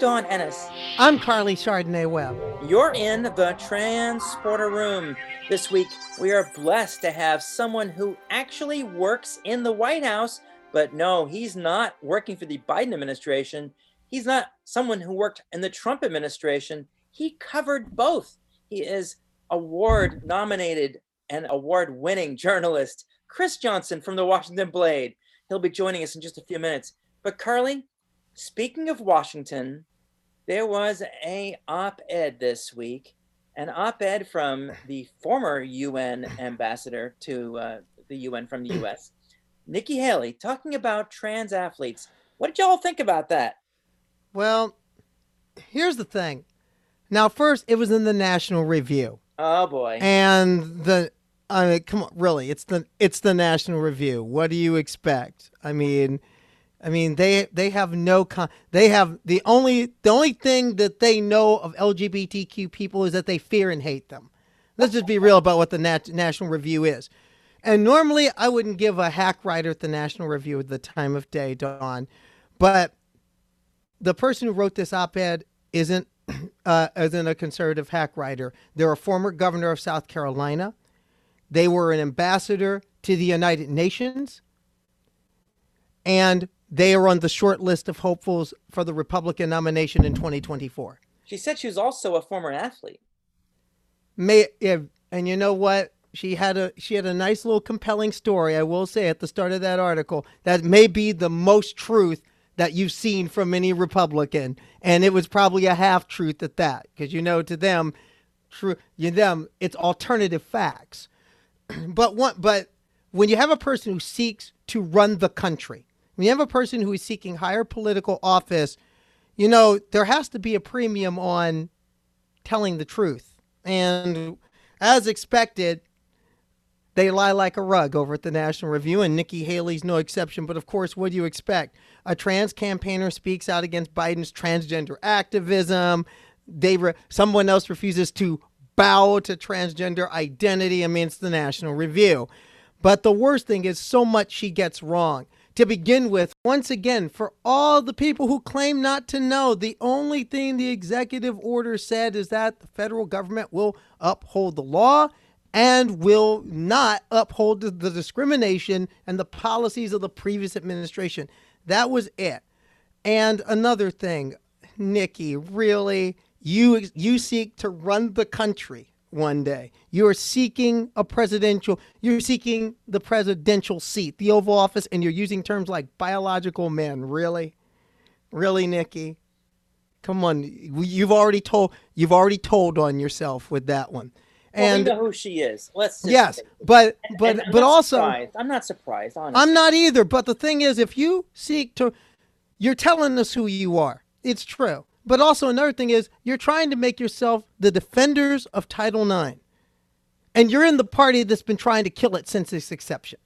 Dawn Ennis. I'm Carly Chardonnay Webb. You're in the transporter room. This week, we are blessed to have someone who actually works in the White House, but no, he's not working for the Biden administration. He's not someone who worked in the Trump administration. He covered both. He is award nominated and award winning journalist Chris Johnson from the Washington Blade. He'll be joining us in just a few minutes. But Carly, speaking of Washington, there was a op-ed this week, an op-ed from the former UN ambassador to uh, the UN from the US, Nikki Haley, talking about trans athletes. What did y'all think about that? Well, here's the thing. Now, first, it was in the National Review. Oh boy. And the I mean, come on, really, it's the it's the National Review. What do you expect? I mean, I mean they they have no con- they have the only the only thing that they know of LGBTQ people is that they fear and hate them. Let's just be real about what the Nat- National Review is. And normally I wouldn't give a hack writer at the National Review the time of day, Dawn, but the person who wrote this op-ed isn't uh, isn't a conservative hack writer. They're a former governor of South Carolina. They were an ambassador to the United Nations. And they are on the short list of hopefuls for the Republican nomination in 2024. She said she was also a former athlete. May and you know what? She had a she had a nice little compelling story, I will say at the start of that article, that may be the most truth that you've seen from any Republican, and it was probably a half truth at that, because you know to them, true, you them it's alternative facts. but what? But when you have a person who seeks to run the country, when you have a person who is seeking higher political office, you know there has to be a premium on telling the truth, and as expected, they lie like a rug over at the National Review, and Nikki Haley's no exception. But of course, what do you expect? A trans campaigner speaks out against Biden's transgender activism. They re- someone else refuses to bow to transgender identity. I mean, it's the National Review. But the worst thing is so much she gets wrong. To begin with, once again, for all the people who claim not to know, the only thing the executive order said is that the federal government will uphold the law and will not uphold the discrimination and the policies of the previous administration. That was it. And another thing, Nikki, really, you you seek to run the country one day. You're seeking a presidential, you're seeking the presidential seat, the Oval Office, and you're using terms like biological men. Really? Really, Nikki? Come on. You've already told you've already told on yourself with that one. And well, we know who she is. Let's yes, but but and, and but also, surprised. I'm not surprised. Honestly. I'm not either. But the thing is, if you seek to, you're telling us who you are. It's true. But also another thing is, you're trying to make yourself the defenders of Title IX, and you're in the party that's been trying to kill it since its inception.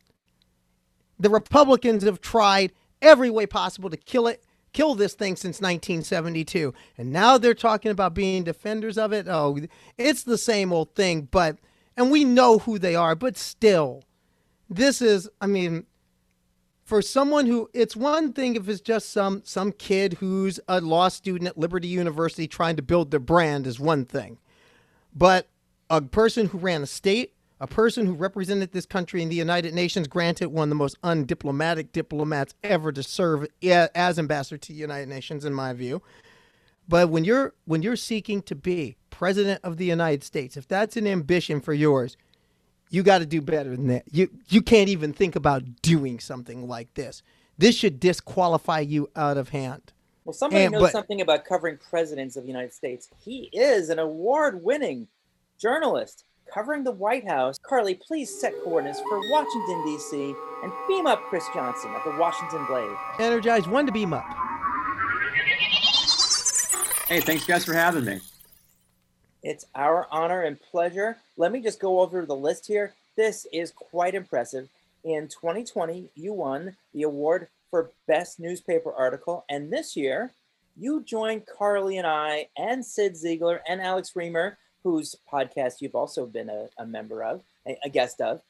The Republicans have tried every way possible to kill it kill this thing since 1972. And now they're talking about being defenders of it. Oh, it's the same old thing, but, and we know who they are, but still, this is, I mean, for someone who it's one thing if it's just some some kid who's a law student at Liberty University trying to build their brand is one thing. But a person who ran a state, a person who represented this country in the United Nations, granted one of the most undiplomatic diplomats ever to serve as ambassador to the United Nations, in my view. But when you're when you're seeking to be president of the United States, if that's an ambition for yours, you got to do better than that. You you can't even think about doing something like this. This should disqualify you out of hand. Well, somebody and, knows but, something about covering presidents of the United States. He is an award-winning journalist covering the White House. Carly, please set coordinates for Washington, D.C., and beam up Chris Johnson at the Washington Blade. Energize one to beam up. Hey, thanks guys for having me. It's our honor and pleasure. Let me just go over the list here. This is quite impressive. In 2020, you won the award for Best Newspaper Article, and this year, you joined Carly and I and Cyd Zeigler and Alex Reimer whose podcast you've also been a, a member of, a, a guest of.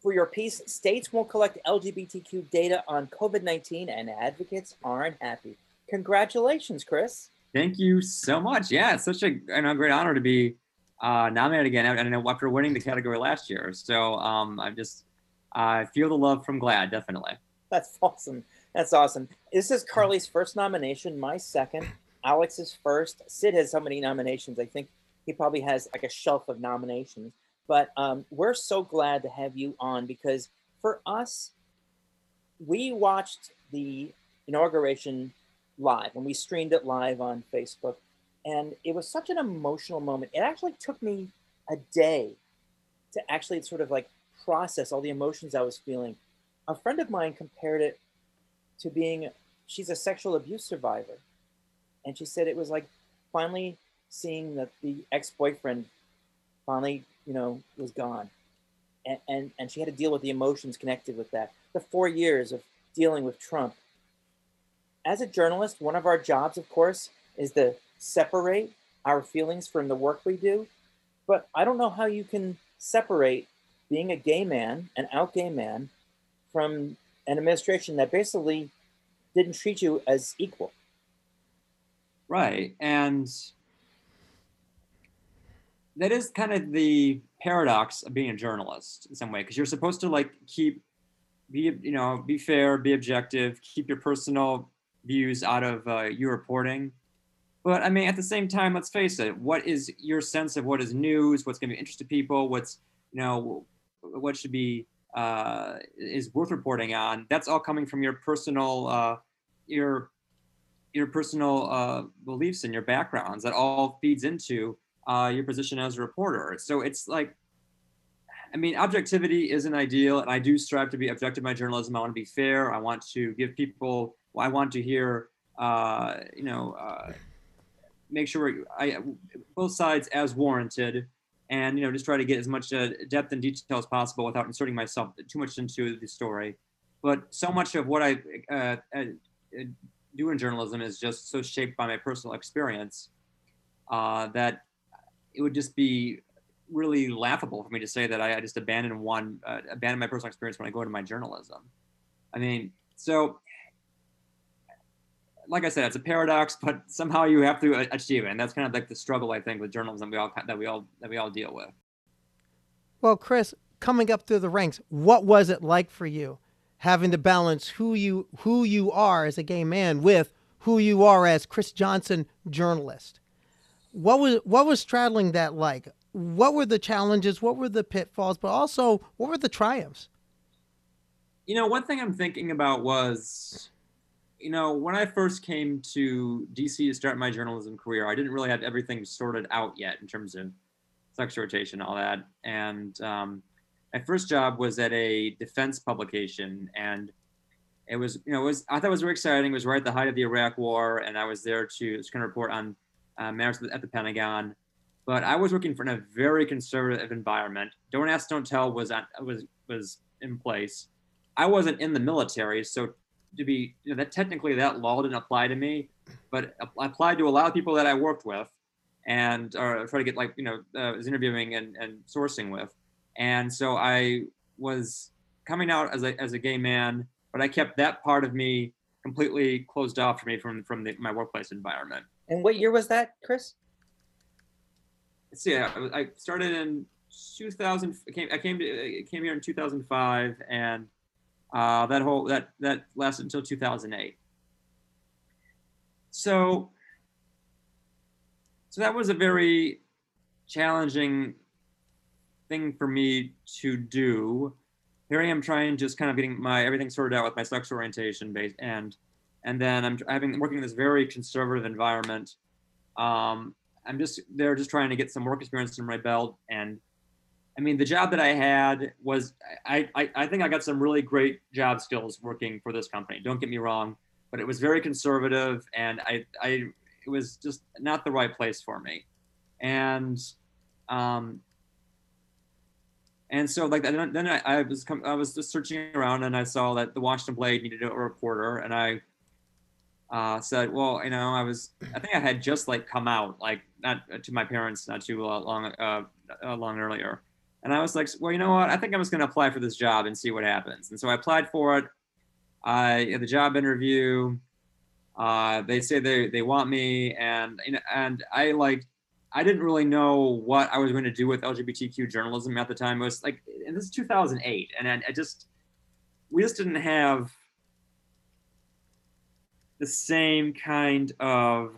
For your piece, states won't collect LGBTQ data on COVID 19 and advocates aren't happy. Congratulations, Chris. Thank you so much. Yeah, it's such a, great honor to be uh, nominated again. And after winning the category last year, so um, I'm just I feel the love from GLAAD, definitely. That's awesome. That's awesome. This is Carly's first nomination, my second, Alex's first. Cyd has so many nominations. I think he probably has like a shelf of nominations. But um, we're so glad to have you on because for us, we watched the inauguration live and we streamed it live on Facebook. And it was such an emotional moment. It actually took me a day to actually sort of like process all the emotions I was feeling. A friend of mine compared it to being, she's a sexual abuse survivor. And she said it was like finally seeing that the ex boyfriend finally, you know, was gone. And, and, and she had to deal with the emotions connected with that. The four years of dealing with Trump. As a journalist, one of our jobs, of course, is to separate our feelings from the work we do. But I don't know how you can separate being a gay man, an out gay man, from an administration that basically didn't treat you as equal. Right. And that is kind of the paradox of being a journalist in some way, because you're supposed to like keep be you know be fair, be objective, keep your personal views out of uh, your reporting. But I mean, at the same time, let's face it. What is your sense of what is news? What's going to be interesting to people? What's you know what should be uh, is worth reporting on. That's all coming from your personal uh, your your personal uh, beliefs and your backgrounds. That all feeds into uh, your position as a reporter. So it's like, I mean, objectivity isn't ideal, and I do strive to be objective in my journalism. I want to be fair. I want to give people. I want to hear, uh, you know, uh, make sure I both sides as warranted and you know just try to get as much uh, depth and detail as possible without inserting myself too much into the story. But so much of what I uh, uh, do in journalism is just so shaped by my personal experience uh, that it would just be really laughable for me to say that I, I just abandoned one, uh, abandon my personal experience when I go into my journalism. I mean, so like I said, it's a paradox, but somehow you have to uh, achieve it, and that's kind of like the struggle I think with journalism we all that we all that we all deal with. Well, Chris, coming up through the ranks, what was it like for you, having to balance who you who you are as a gay man with who you are as Chris Johnson, journalist? What was what was straddling that like? What were the challenges? What were the pitfalls? But also, what were the triumphs? You know, one thing I'm thinking about was you know, when I first came to DC to start my journalism career, I didn't really have everything sorted out yet in terms of sex rotation, all that. And um, my first job was at a defense publication, and it was, you know, it was I thought it was very exciting. It was right at the height of the Iraq War, and I was there to just kind of report on uh, matters at the Pentagon. But I was working for in a very conservative environment. Don't ask, don't tell was on, was was in place. I wasn't in the military, so to be you know, that technically that law didn't apply to me, but applied to a lot of people that I worked with, and or try to get like you know uh, was interviewing and, and sourcing with, and so I was coming out as a as a gay man, but I kept that part of me completely closed off for me from from the, my workplace environment. And what year was that, Chris? So yeah, I started in 2000. I came I came to came here in 2005 and uh, that whole that that lasted until 2008. So so that was a very challenging thing for me to do. Here I am trying just kind of getting my everything sorted out with my sex orientation base and and then I'm having working in this very conservative environment. Um, I'm just there just trying to get some work experience in my belt and I mean, the job that I had was I, I, I think I got some really great job skills working for this company. Don't get me wrong, but it was very conservative, and I I it was just not the right place for me, and um and so like then, then I, I was I was just searching around and I saw that the Washington Blade needed a reporter, and I uh, said, well, you know, I was, I think I had just like come out, like not to my parents, not too long, uh, long earlier. And I was like, well, you know what? I think I'm just going to apply for this job and see what happens. And so I applied for it. I had the job interview. Uh, they say they they want me, and and I like I didn't really know what I was going to do with LGBTQ journalism at the time. It was like, and this is 2008, and I just we just didn't have the same kind of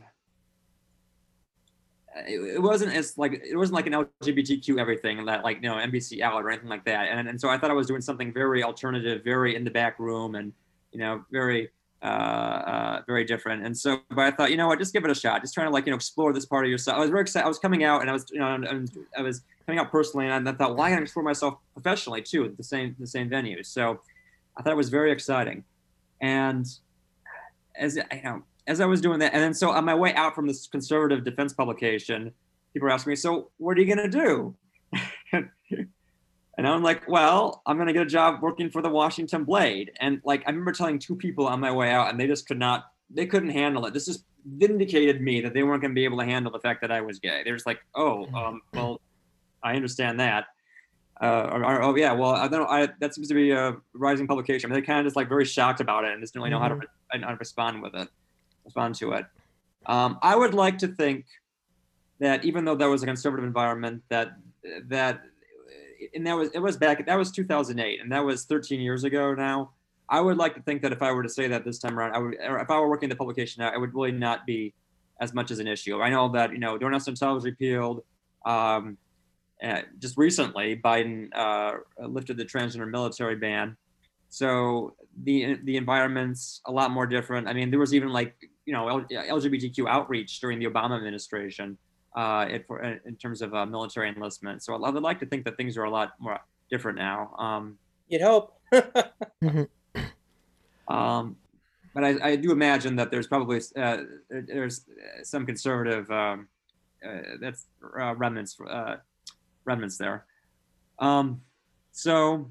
it, wasn't as like it wasn't like an LGBTQ everything that like you know NBC out or anything like that. And and so I thought I was doing something very alternative, very in the back room, and you know very uh, uh, very different. And so, but I thought, you know what, just give it a shot. Just trying to like you know explore this part of yourself. I was very excited. I was coming out, and I was you know and I was coming out personally, and I thought, why well, not explore myself professionally too at the same the same venue. So I thought it was very exciting, and as you know as I was doing that, and then so on my way out from this conservative defense publication, people were asking me, "So what are you gonna do?" and I'm like, "Well, I'm gonna get a job working for the Washington Blade." And like, I remember telling two people on my way out, and they just could not, they couldn't handle it. This just vindicated me that they weren't gonna be able to handle the fact that I was gay. They're just like, "Oh, um, well, I understand that." Uh, or, or, oh yeah, well, I don't know. I, that seems to be a rising publication. I mean, they kind of just like very shocked about it and just didn't really know how to, mm-hmm. how to respond with it respond to it. Um, I would like to think that even though that was a conservative environment, that that and that was it was back that was 2008, and that was 13 years ago now. I would like to think that if I were to say that this time around, I would, if I were working the publication I would really not be as much as an issue. I know that you know Ask was repealed. Um, uh, just recently, Biden uh, lifted the transgender military ban, so the the environment's a lot more different. I mean, there was even like you know LGBTQ outreach during the Obama administration uh, it, for, in terms of uh, military enlistment. So I would like to think that things are a lot more different now. Um, You'd hope. um, but I, I, do imagine that there's probably uh, there's some conservative um, uh, that's uh, remnants uh, remnants there. Um, so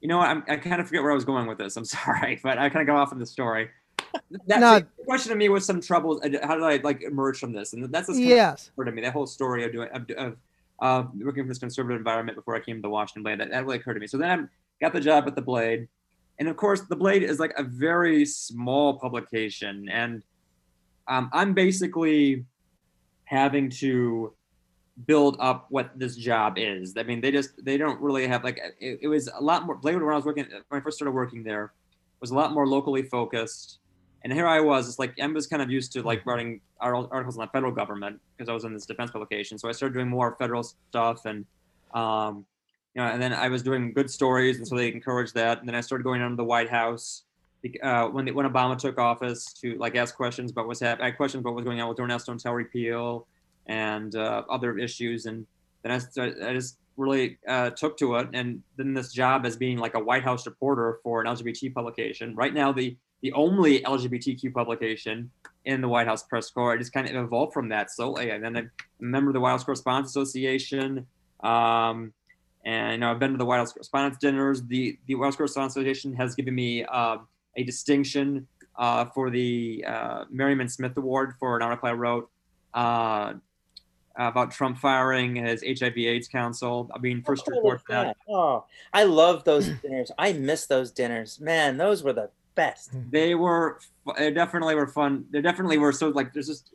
you know, I'm, i kind of forget where I was going with this. I'm sorry, but I kind of go off in the story. That no. question to me was some troubles. How did I like emerge from this? And that's yes to me. That whole story of doing of, of uh, working from this conservative environment before I came to the Washington Blade. That, that really occurred to me. So then I got the job at the Blade, and of course the Blade is like a very small publication, and um, I'm basically having to build up what this job is. I mean, they just they don't really have like it, it was a lot more. Blade when I was working when I first started working there was a lot more locally focused. And here I was, it's like I was kind of used to like mm-hmm. writing articles on the federal government because I was in this defense publication. So I started doing more federal stuff and um, you know, and then I was doing good stories, and so they encouraged that. And then I started going on to the White House uh, when when Obama took office to like ask questions about what's happening. I had questions about what was going on with Don't Ask, Don't Tell repeal and uh, other issues. And then I, I just really uh, took to it. And then this job as being like a White House reporter for an LGBT publication. Right now, the the only LGBTQ publication in the White House press corps. I just kind of evolved from that slowly. And then I'm a member of the White House Correspondents Association. Um, and you know, I've been to the White House Correspondents Dinners. The, the White House Correspondents Association has given me uh, a distinction uh, for the uh, Merriman Smith Award for an article I wrote uh, about Trump firing his HIV/AIDS council. I mean, first oh, report that. Oh, I love those dinners. I miss those dinners, man. Those were the best. They were. They definitely were fun. They definitely were so like. There's just.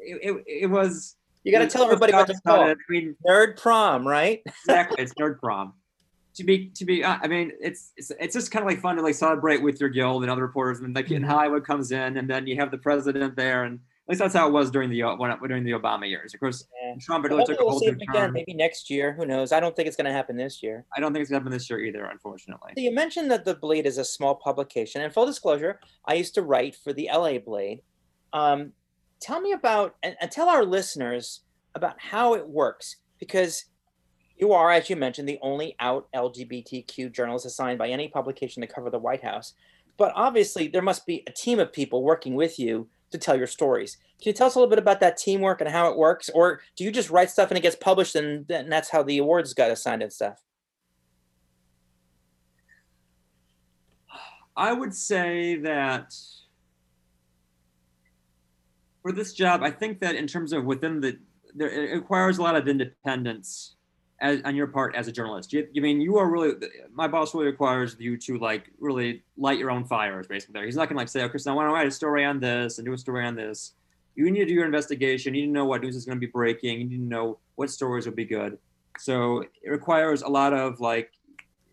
It, it, it was. You got to tell everybody what the call. I mean, nerd prom, right? exactly, it's nerd prom. To be, to be, uh, I mean, it's, it's it's just kind of like fun to like celebrate with your guild and other reporters, and like mm-hmm. Hollywood comes in, and then you have the president there, and least that's how it was during the when, during the Obama years. Of course, yeah. Trump really took a we'll see it again, maybe next year. Who knows? I don't think it's going to happen this year. I don't think it's going to happen this year either, unfortunately. So you mentioned that the Blade is a small publication, and full disclosure, I used to write for the LA Blade. Um, tell me about and, and tell our listeners about how it works because you are, as you mentioned, the only out LGBTQ journalist assigned by any publication to cover the White House. But obviously, there must be a team of people working with you to tell your stories. Can you tell us a little bit about that teamwork and how it works? Or do you just write stuff and it gets published and, and that's how the awards got assigned and stuff? I would say that for this job, I think that in terms of within the, there, it requires a lot of independence as, on your part as a journalist? You, mean you are really my boss really requires you to like really light your own fires basically. There, he's not gonna like say, "Oh, Chris, I want to write a story on this and do a story on this." You need to do your investigation. You need to know what news is going to be breaking. You need to know what stories will be good. So it requires a lot of like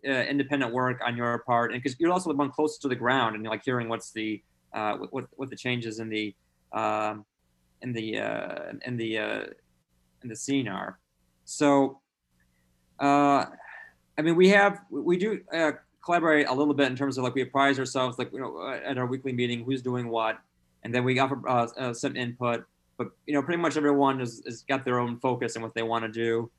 uh, independent work on your part, and because you're also the one closest to the ground and like hearing what's the uh, what what the changes in the um, in the uh, in the uh, in the scene are. So, uh, I mean, we have we do uh, collaborate a little bit in terms of like we apprise ourselves, like you know, at our weekly meeting, who's doing what, and then we offer uh, uh, some input. But you know, pretty much everyone has, has got their own focus and what they want to do,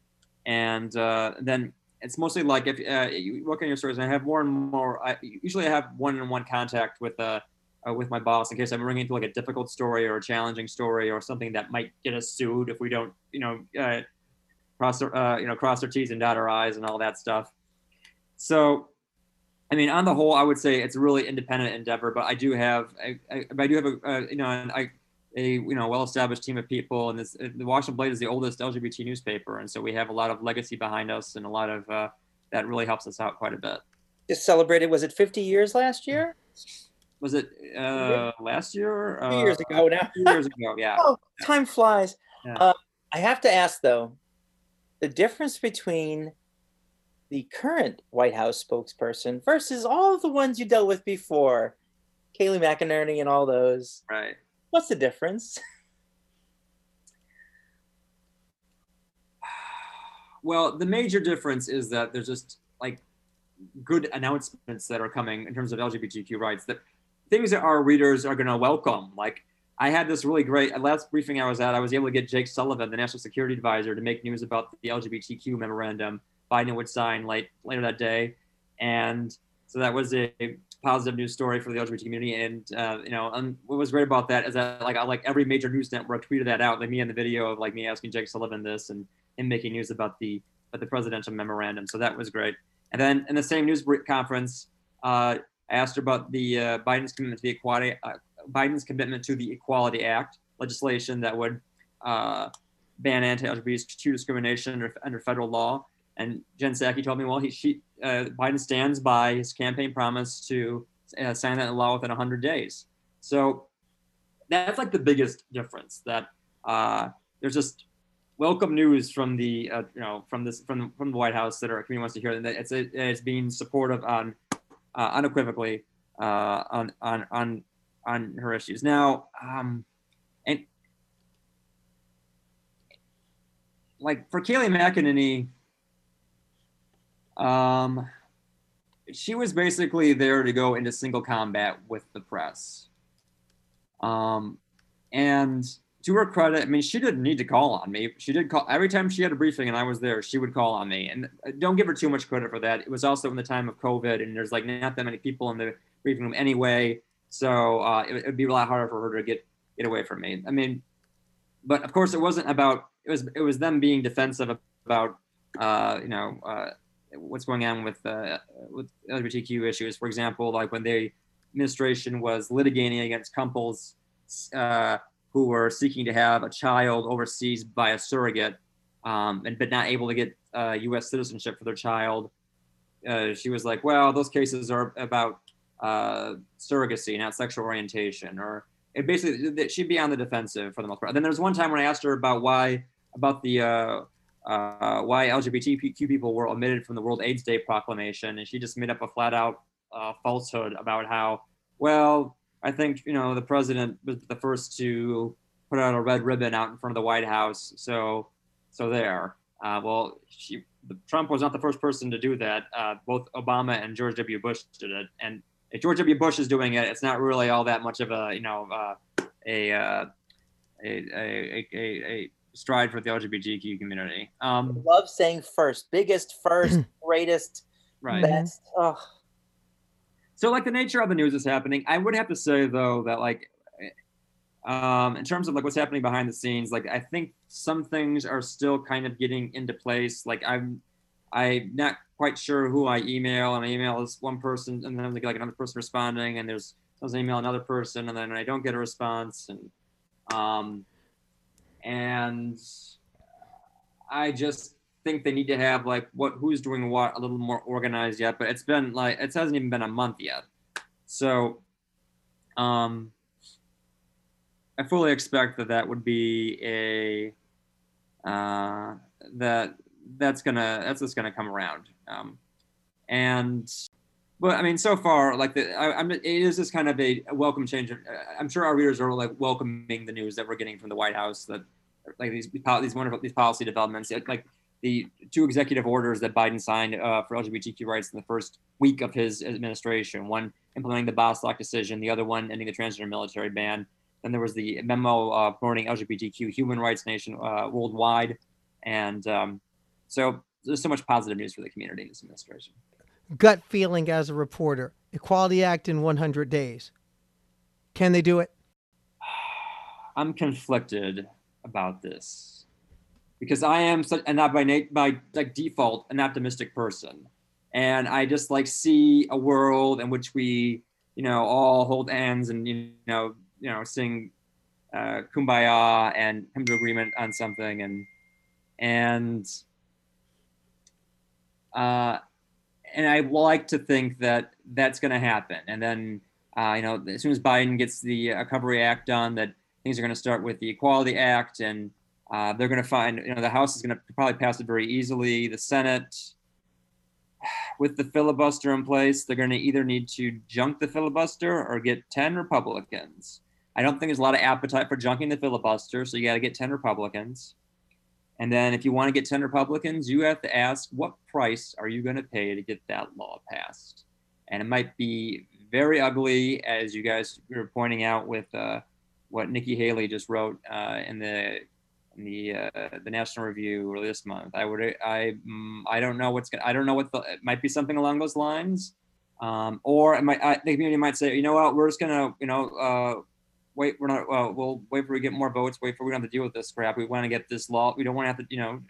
and uh, then it's mostly like if uh, you work on your stories, and I have more and more. I usually I have one-on-one contact with uh, uh, with my boss in case I'm running into like a difficult story or a challenging story or something that might get us sued if we don't, you know, uh, cross our, uh, you know, cross our T's and dot our I's and all that stuff. So, I mean, on the whole, I would say it's a really independent endeavor, but I do have, I, I, I do have a, uh, you know, I, a you know well-established team of people, and this the Washington Blade is the oldest LGBT newspaper, and so we have a lot of legacy behind us and a lot of uh, that really helps us out quite a bit. Just celebrated. Was it 50 years last year? was it uh, last year? Two years Uh, ago now. Two years ago, yeah. Oh, time flies. Yeah. Uh, I have to ask though, the difference between the current White House spokesperson versus all of the ones you dealt with before, Kayleigh McEnany and all those. Right. What's the difference? Well, the major difference is that there's just like good announcements that are coming in terms of LGBTQ rights that things that our readers are going to welcome. Like I had this really great last briefing I was at. I was able to get Jake Sullivan, the national security advisor, to make news about the LGBTQ memorandum Biden would sign late later that day, and so that was a positive news story for the LGBT community. And uh, you know, what was great about that is that like I, like every major news network tweeted that out, like me and the video of like me asking Jake Sullivan this and him making news about the about the presidential memorandum. So that was great. And then in the same news conference, uh, I asked her about the uh, Biden's commitment to the equality, uh, Biden's commitment to the Equality Act legislation that would uh, ban anti-LGBTQ discrimination under, under federal law. And Jen Psaki told me, well, he, she, uh, Biden stands by his campaign promise to uh, sign that law within 100 days. So that's like the biggest difference. That uh, there's just welcome news from the uh, you know from this from from the White House that our community wants to hear. That it's it's being supportive on uh, unequivocally on on on on her issues. Now, um, and like for Kayleigh McEnany, um, she was basically there to go into single combat with the press. Um, and to her credit, I mean, she didn't need to call on me. She did call every time she had a briefing and I was there, she would call on me. And uh, don't give her too much credit for that. It was also in the time of COVID and there's like not that many people in the briefing room anyway. So uh, it would be a lot harder for her to get, get away from me. I mean, but of course it wasn't about, it was, it was them being defensive about, uh, you know, uh, what's going on with, uh, with LGBTQ issues. For example, like when the administration was litigating against couples, uh, who were seeking to have a child overseas by a surrogate, um, and but not able to get uh, U.S. citizenship for their child. Uh, she was like, "Well, those cases are about uh, surrogacy, not sexual orientation." Or it basically, she'd be on the defensive for the most part. Then there was one time when I asked her about why about the uh, uh, why LGBTQ people were omitted from the World AIDS Day proclamation, and she just made up a flat out uh, falsehood about how well I think you know the president was the first to put out a red ribbon out in front of the White House. So, so there. Uh, well, she, Trump was not the first person to do that. Uh, both Obama and George W. Bush did it, and if George W. Bush is doing it, it's not really all that much of a you know uh, a, uh, a, a, a a stride for the LGBTQ community. Um, Love saying first, biggest, first, greatest, right. best. Oh. So like the nature of the news is happening. I would have to say though that like um, in terms of like what's happening behind the scenes, like I think some things are still kind of getting into place. Like I'm I'm not quite sure who I email, and I email this one person, and then I get like, another person responding, and there's I was email another person, and then I don't get a response, and um, and I just think they need to have like what who's doing what a little more organized yet, but it's been like it hasn't even been a month yet. So, um, I fully expect that that would be a uh, that that's gonna that's just gonna come around. Um, and but I mean, so far, like the I, am it is just kind of a, a welcome change. I'm sure our readers are like welcoming the news that we're getting from the White House that like these these wonderful these policy developments. like the two executive orders that Biden signed uh, for LGBTQ rights in the first week of his administration. One implementing the Bostock decision, the other one ending the transgender military ban. Then there was the memo uh, promoting LGBTQ human rights nation uh, worldwide, and um, so there's so much positive news for the community in this administration. Gut feeling as a reporter: Equality Act in 100 days. Can they do it? I'm conflicted about this because I am such, and not by nat- by like default an optimistic person, and I just like see a world in which we, you know, all hold hands and you know, you know, sing uh, "Kumbaya" and come to agreement on something, and and uh, and I like to think that that's going to happen, and then. Uh, you know, as soon as Biden gets the Recovery Act done, that things are going to start with the Equality Act, and uh, they're going to find, you know, the House is going to probably pass it very easily. The Senate, with the filibuster in place, they're going to either need to junk the filibuster or get 10 Republicans. I don't think there's a lot of appetite for junking the filibuster, so you got to get 10 Republicans. And then if you want to get 10 Republicans, you have to ask what price are you going to pay to get that law passed? And it might be very ugly, as you guys were pointing out with uh, what Nikki Haley just wrote uh, in the in the uh, the National Review earlier this month. I would I mm, I don't know what's gonna, I don't know what the it might be something along those lines, um, or it might I, the community might say you know what we're just gonna you know uh, wait we're not uh, we'll wait for we get more votes wait for we don't have to deal with this crap we want to get this law we don't want to have to you know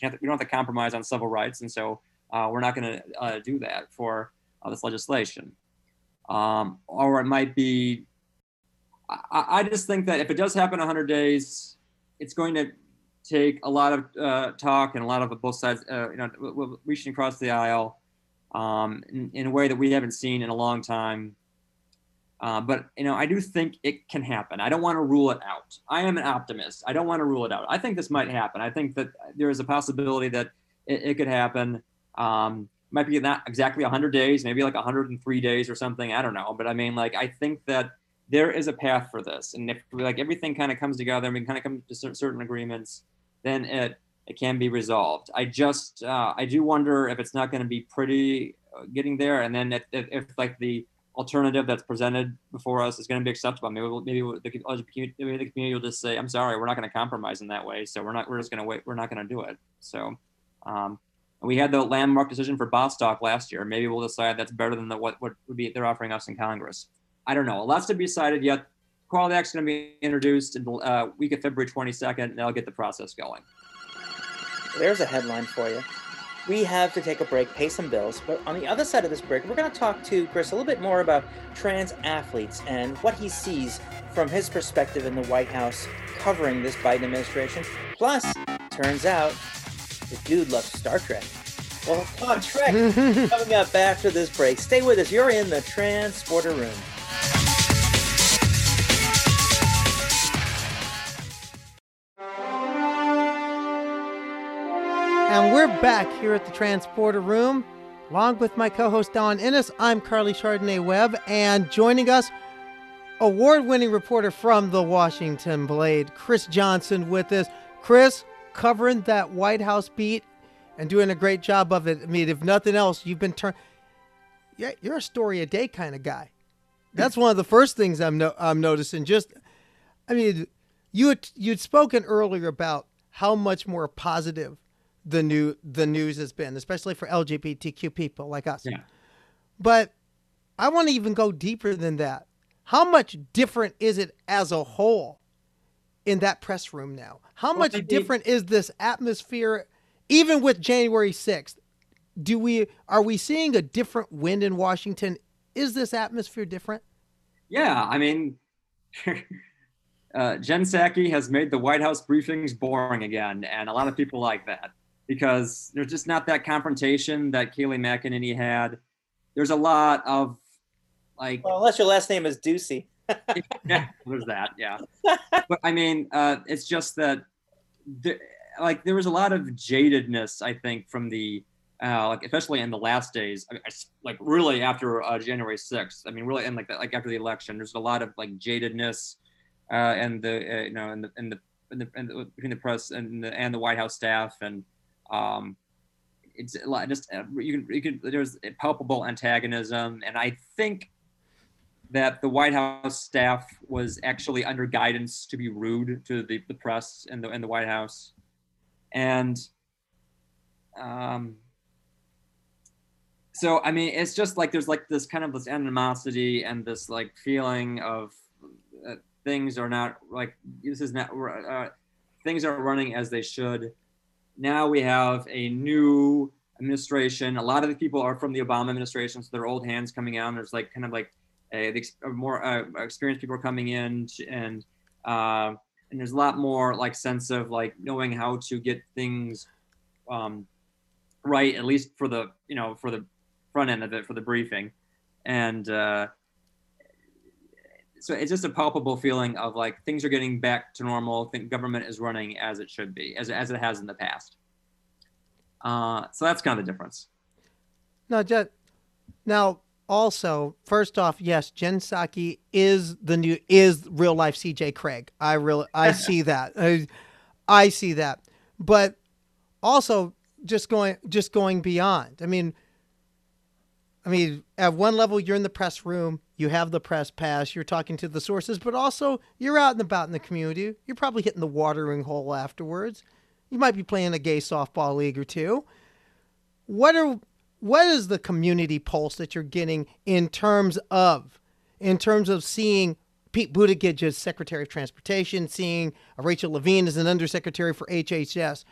to, we don't have to compromise on civil rights and so uh, we're not going to uh, do that for this legislation. Um, or it might be I, I just think that if it does happen 100 days, it's going to take a lot of uh, talk and a lot of both sides, uh, you know, reaching across the aisle um, in, in, a way that we haven't seen in a long time. Uh, but you know, I do think it can happen. I don't want to rule it out. I am an optimist. I don't want to rule it out. I think this might happen. I think that there is a possibility that it, it could happen. Um, might be not exactly 100 days, maybe like 103 days or something. I don't know. But I mean, like, I think that there is a path for this. And if like everything kind of comes together and we kind of come to certain agreements, then it it can be resolved. I just uh, I do wonder if it's not going to be pretty uh, getting there, and then if, if, if, like the alternative that's presented before us is going to be acceptable, maybe we'll, maybe the, maybe the community will just say, "I'm sorry, we're not going to compromise in that way, so we're not we're just going to wait, we're not going to do it." So. Um, we had the landmark decision for Bostock last year. Maybe we'll decide that's better than the, what, what would be they're offering us in Congress. I don't know. A Lots to be decided yet. Quality Act's going to be introduced in the uh, week of February 22nd, and they'll get the process going. There's a headline for you. We have to take a break, pay some bills, but on the other side of this break, we're going to talk to Chris a little bit more about trans athletes and what he sees from his perspective in the White House covering this Biden administration. Plus, turns out the dude loves Star Trek. Well, talk Trek coming up after this break. Stay with us. You're in the transporter room. And we're back here at the Transporter Room, along with my co host Dawn Ennis. I'm Carly Chardonnay Webb, and joining us, award winning reporter from the Washington Blade, Chris Johnson, with us. Chris, covering that White House beat and doing a great job of it. I mean, if nothing else, you've been turned. Yeah, you're a story a day kind of guy. That's one of the first things I'm no- I'm noticing. Just, I mean, you had, you'd spoken earlier about how much more positive the new the news has been, especially for LGBTQ people like us. Yeah. But I want to even go deeper than that. How much different is it as a whole in that press room now? How well, much different is this atmosphere even with January 6th? Do we are we seeing a different wind in Washington? Is this atmosphere different? Yeah, I mean uh, Jen Psaki has made the White House briefings boring again, and a lot of people like that. Because there's just not that confrontation that Kayleigh McEnany had. There's a lot of like well, unless your last name is Doocy. yeah, there's that. Yeah, but I mean, uh, it's just that, the, like, there was a lot of jadedness, I think, from the, uh, like, especially in the last days, I mean, like, really after uh, January 6th. I mean, really, and like, like after the election, there's a lot of like jadedness, uh, and the, uh, you know, and the, and the, and the, and the, between the press and the, and the White House staff, and um, it's. Just uh, you can, you can, there's palpable antagonism, and I think that the White House staff was actually under guidance to be rude to the, the press and the, and the White House. And um, so, I mean, it's just like there's like this kind of this animosity and this like feeling of uh, things are not like this is not uh, things are running as they should. Now we have a new administration. A lot of the people are from the Obama administration, so they're old hands coming out. And there's like kind of like a, the more uh, experienced people are coming in and uh, and there's a lot more like sense of like knowing how to get things um, right at least for the you know for the front end of it for the briefing and uh, so it's just a palpable feeling of like things are getting back to normal think government is running as it should be as, as it has in the past uh, so that's kind of the difference now just now also, first off, yes, Jen Psaki is the new is real life CJ Cregg. I really I see that. I, I see that. But also just going just going beyond. I mean I mean, at one level you're in the press room, you have the press pass, you're talking to the sources, but also you're out and about in the community. You're probably hitting the watering hole afterwards. You might be playing a gay softball league or two. What are what is the community pulse that you're getting in terms of in terms of seeing Pete Buttigieg as Secretary of Transportation, seeing Rachel Levine as an Undersecretary for HHS?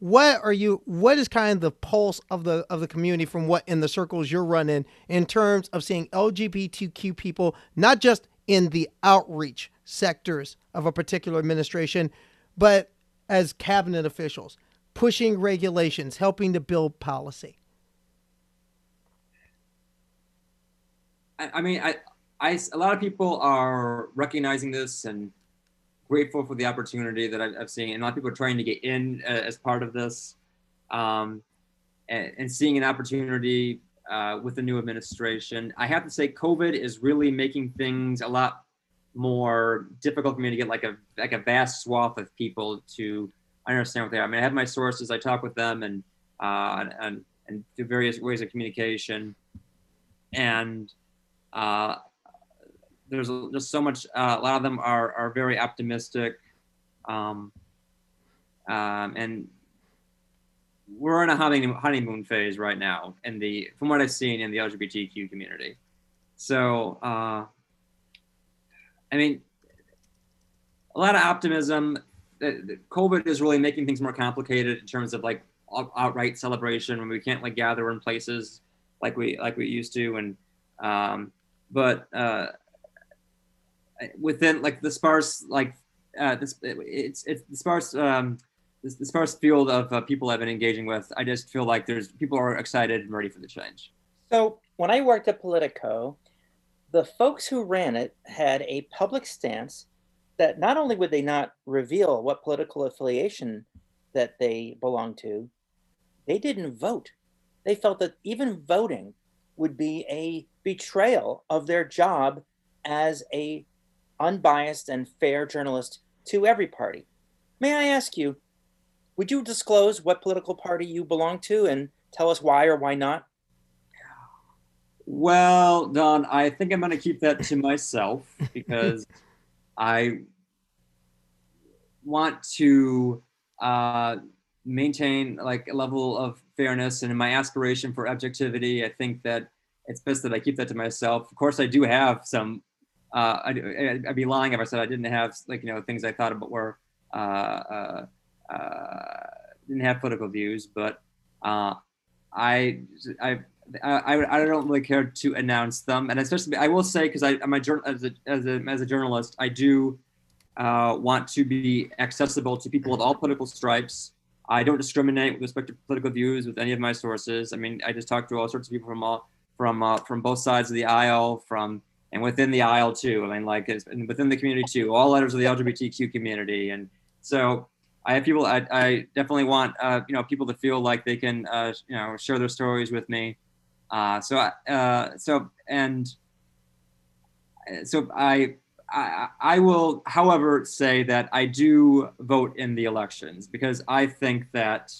What are you? What is kind of the pulse of the of the community from what in the circles you're running in terms of seeing LGBTQ people not just in the outreach sectors of a particular administration, but as cabinet officials, pushing regulations, helping to build policy? I, I mean, I, I, a lot of people are recognizing this and grateful for the opportunity that I've, I've seen, and a lot of people are trying to get in uh, as part of this, um, and, and, seeing an opportunity uh, with the new administration. I have to say, COVID is really making things a lot more difficult for me to get like a like a vast swath of people to understand what they are. I mean, I have my sources, I talk with them, and uh, and and do various ways of communication, and uh, there's just so much. Uh, a lot of them are are very optimistic, um, um, and we're in a honeymoon, honeymoon phase right now. In the from what I've seen in the LGBTQ community, so uh, I mean, a lot of optimism. COVID is really making things more complicated in terms of like outright celebration when we can't like gather in places like we like we used to and um, but uh, within like the sparse like uh, this it's it's the sparse um, this, the sparse field of uh, people I've been engaging with. I just feel like there's people are excited and ready for the change. So when I worked at Politico, the folks who ran it had a public stance that not only would they not reveal what political affiliation that they belonged to, they didn't vote. They felt that even voting would be a betrayal of their job as a unbiased and fair journalist to every party. May I ask you, would you disclose what political party you belong to and tell us why or why not? Well, Dawn, I think I'm going to keep that to myself because I want to uh, maintain like a level of fairness and in my aspiration for objectivity. I think that it's best that I keep that to myself. Of course, I do have some. Uh, I, would be lying if I said I didn't have like you know things I thought about were uh, uh, uh didn't have political views, but uh, I I. I, I don't really care to announce them, and especially I will say because I'm a as a, as a as a journalist, I do want to be accessible to people of all political stripes. I don't discriminate with respect to political views with any of my sources. I mean, I just talk to all sorts of people from all from uh, from both sides of the aisle, from and within the aisle too. I mean, like and within the community too. All letters of the LGBTQ community, and so I have people. I, I definitely want uh, you know people to feel like they can uh, you know share their stories with me. Uh, so uh, so and so I I, I will, however, say that I do vote in the elections because I think that,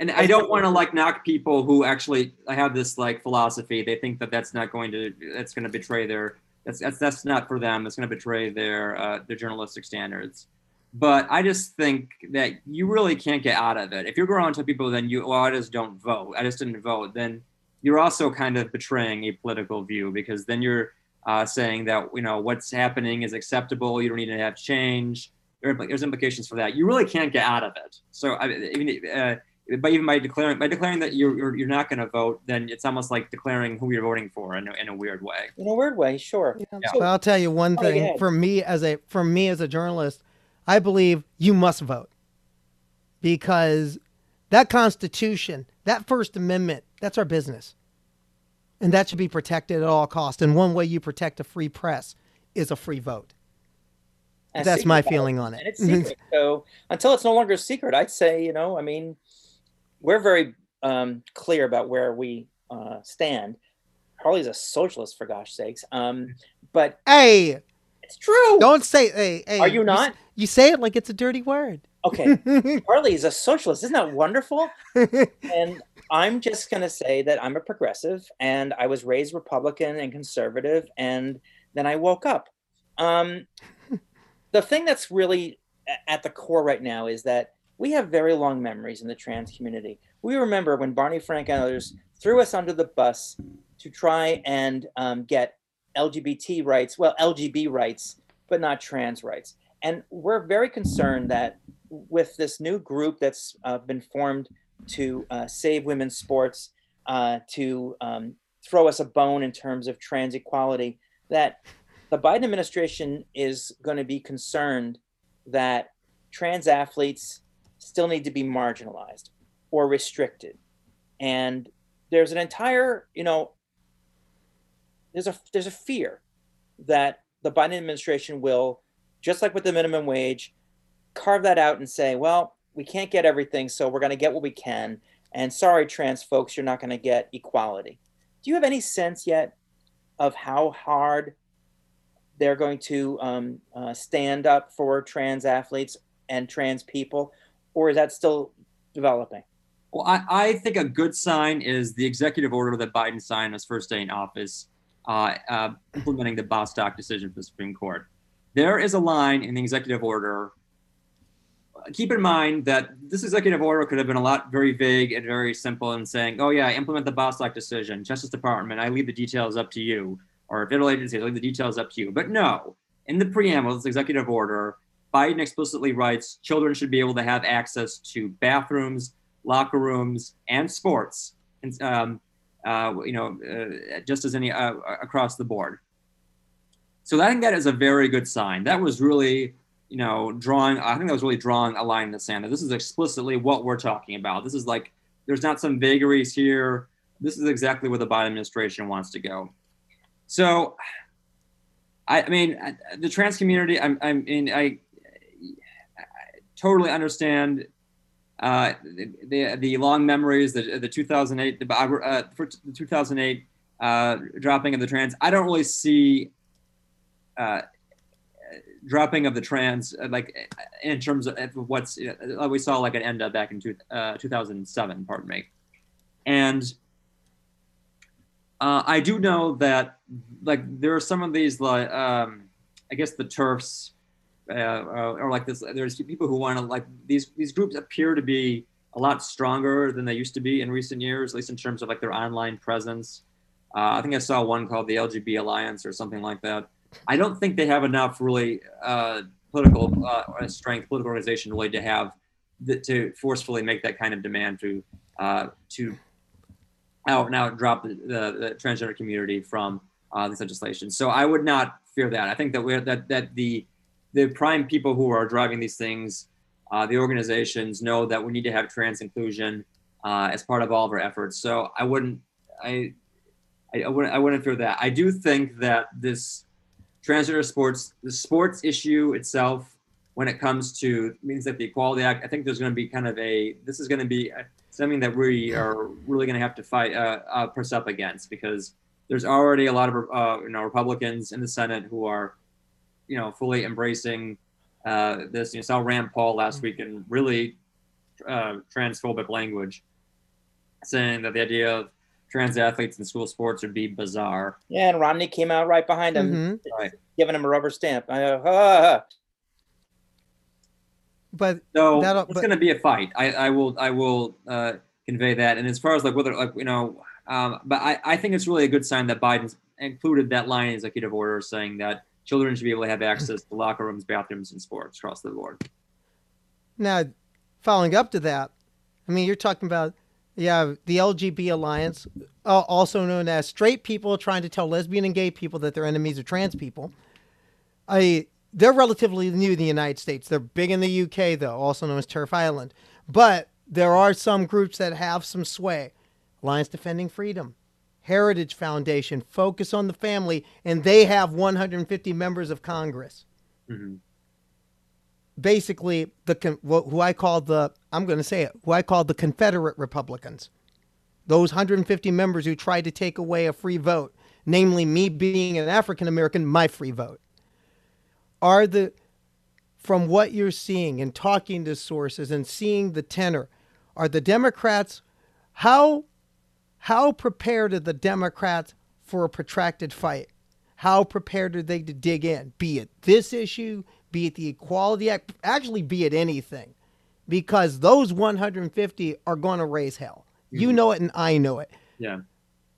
and I don't want to like knock people who actually have this like philosophy. They think that that's not going to, that's going to betray their, that's that's that's not for them. It's going to betray their uh, their journalistic standards. But I just think that you really can't get out of it. If you're going to people, then you, well, I just don't vote. I just didn't vote. Then you're also kind of betraying a political view because then you're uh, saying that you know what's happening is acceptable. You don't need to have change. There, there's implications for that. You really can't get out of it. So I, mean, uh, but even by declaring by declaring that you're you're, you're not going to vote, then it's almost like declaring who you're voting for in a, in a weird way. In a weird way, sure. Yeah. So, I'll tell you one thing. For me as a for me as a journalist, I believe you must vote because that Constitution, that First Amendment, that's our business and that should be protected at all costs. And one way you protect a free press is a free vote. And That's my feeling on it. And it's secret. so until it's no longer a secret, I'd say, you know, I mean, we're very um, clear about where we uh, stand. Harley's a socialist, for gosh sakes. Um, but hey, it's true. Don't say hey. hey Are you not? You, you say it like it's a dirty word. Okay, Harley is a socialist. Isn't that wonderful? and I'm just going to say that I'm a progressive and I was raised Republican and conservative, and then I woke up. Um, the thing that's really at the core right now is that we have very long memories in the trans community. We remember when Barney Frank and others threw us under the bus to try and um, get LGBT rights, well, LGB rights, but not trans rights. And we're very concerned that with this new group that's uh, been formed to uh, save women's sports, uh, to um, throw us a bone in terms of trans equality, that the Biden administration is going to be concerned that trans athletes still need to be marginalized or restricted. And there's an entire, you know, there's a there's a fear that the Biden administration will, just like with the minimum wage, carve that out and say, well, we can't get everything, so we're going to get what we can. And sorry, trans folks, you're not going to get equality. Do you have any sense yet of how hard they're going to um, uh, stand up for trans athletes and trans people, or is that still developing? Well, I, I think a good sign is the executive order that Biden signed his first day in office, uh, uh, implementing the Bostock decision for the Supreme Court. There is a line in the executive order keep in mind that this executive order could have been a lot very vague and very simple in saying, oh, yeah, implement the Bostock decision, Justice Department, I leave the details up to you. Or federal agencies, I leave the details up to you. But no, in the preamble this executive order, Biden explicitly writes children should be able to have access to bathrooms, locker rooms, and sports, and, um, uh, you know, uh, just as any uh, across the board. So I think that is a very good sign. That was really you know, drawing, I think that was really drawing a line in the sand. That this is explicitly what we're talking about. This is like, there's not some vagaries here. This is exactly where the Biden administration wants to go. So, I, mean, the trans community, I, I mean, I totally understand uh, the, the, long memories, the the 2008 the, uh, for the 2008 uh, dropping of the trans. I don't really see uh, dropping of the trans, uh, like in terms of what's uh, we saw like an end up back in two, uh, 2007, pardon me. And I do know that like there are some of these like um, I guess the TERFs uh, uh, or like this. There's people who want to like these these groups appear to be a lot stronger than they used to be in recent years, at least in terms of like their online presence. I think I saw one called the LGB Alliance or something like that I don't think they have enough really uh, political uh, strength, political organization really to have the, to forcefully make that kind of demand to uh, to out now drop the, the, the, transgender community from uh, this legislation. So I would not fear that. I think that we're that that the the prime people who are driving these things uh, the organizations know that we need to have trans inclusion uh, as part of all of our efforts. So I wouldn't, I, I, I wouldn't, I wouldn't fear that. I do think that this transgender sports, the sports issue itself, when it comes to means that the Equality Act, I think there's going to be kind of a, this is going to be something that we are really going to have to fight, uh, uh, press up against because there's already a lot of uh, you know Republicans in the Senate who are, you know, fully embracing uh, this. You saw Rand Paul last week in really uh, transphobic language, saying that the idea of trans athletes in school sports would be bizarre. Yeah, and Romney came out right behind him, Mhm. Right. giving him a rubber stamp. I, uh, But So That'll- it's but- going to be a fight. I, I will I will uh, convey that. And as far as like whether like you know, um, but I, I think it's really a good sign that Biden's included that line in executive order saying that children should be able to have access to locker rooms, bathrooms, and sports across the board. Now, following up to that, I mean, you're talking about, yeah, the LGB Alliance, uh, also known as straight people trying to tell lesbian and gay people that they're enemies of trans people. I, they're relatively new in the United States. They're big in the UK, though, also known as TERF Island. But there are some groups that have some sway. Alliance Defending Freedom, Heritage Foundation, Focus on the Family, and they have 150 members of Congress hmm basically the who I call the I'm going to say it who I call the Confederate Republicans. Those 150 members who tried to take away a free vote, namely me being an African American, my free vote. Are the from what you're seeing and talking to sources and seeing the tenor, are the Democrats how how prepared are the Democrats for a protracted fight? How prepared are they to dig in? Be it this issue, be it the Equality Act, actually be it anything. Because those 150 are going to raise hell. You mm-hmm. know it and I know it. Yeah.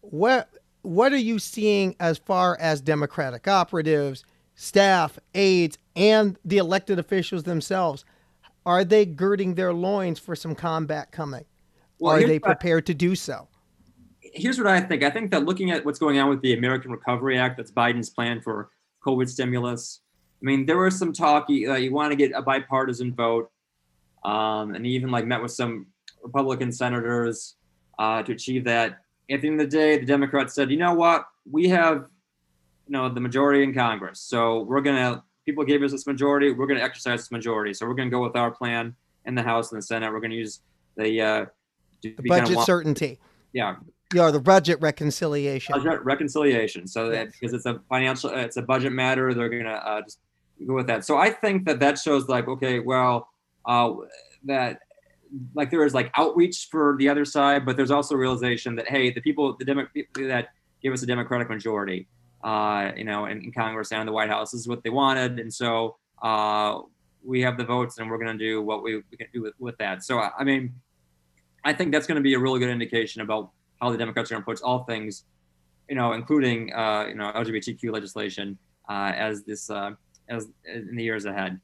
What what are you seeing as far as Democratic operatives, staff, aides, and the elected officials themselves? Are they girding their loins for some combat coming? Well, are they what I- prepared to do so? Here's what I think. I think that looking at what's going on with the American Recovery Act, that's Biden's plan for COVID stimulus. I mean, there was some talk. You, uh, you want to get a bipartisan vote, um, and he even like met with some Republican senators uh, to achieve that. At the end of the day, the Democrats said, you know what, we have, you know, the majority in Congress, so we're gonna. People gave us this majority. We're gonna exercise this majority. So we're gonna go with our plan in the House and the Senate. We're gonna use the uh, kinda Budget certainty. yeah, Yeah, the budget reconciliation. budget reconciliation. So that because it's a financial, it's a budget matter, they're gonna uh, just go with that. So I think that that shows like, okay, well, uh, that like there is like outreach for the other side, but there's also realization that hey, the people, the Demo- people that give us a Democratic majority, uh, you know, in, in Congress and in the White House this is what they wanted, and so uh, we have the votes, and we're gonna do what we, we can do with, with that. So I I mean, I think that's gonna be a really good indication about how the Democrats are going to approach all things, you know, including uh, you know LGBTQ legislation uh, as this uh, as in the years ahead.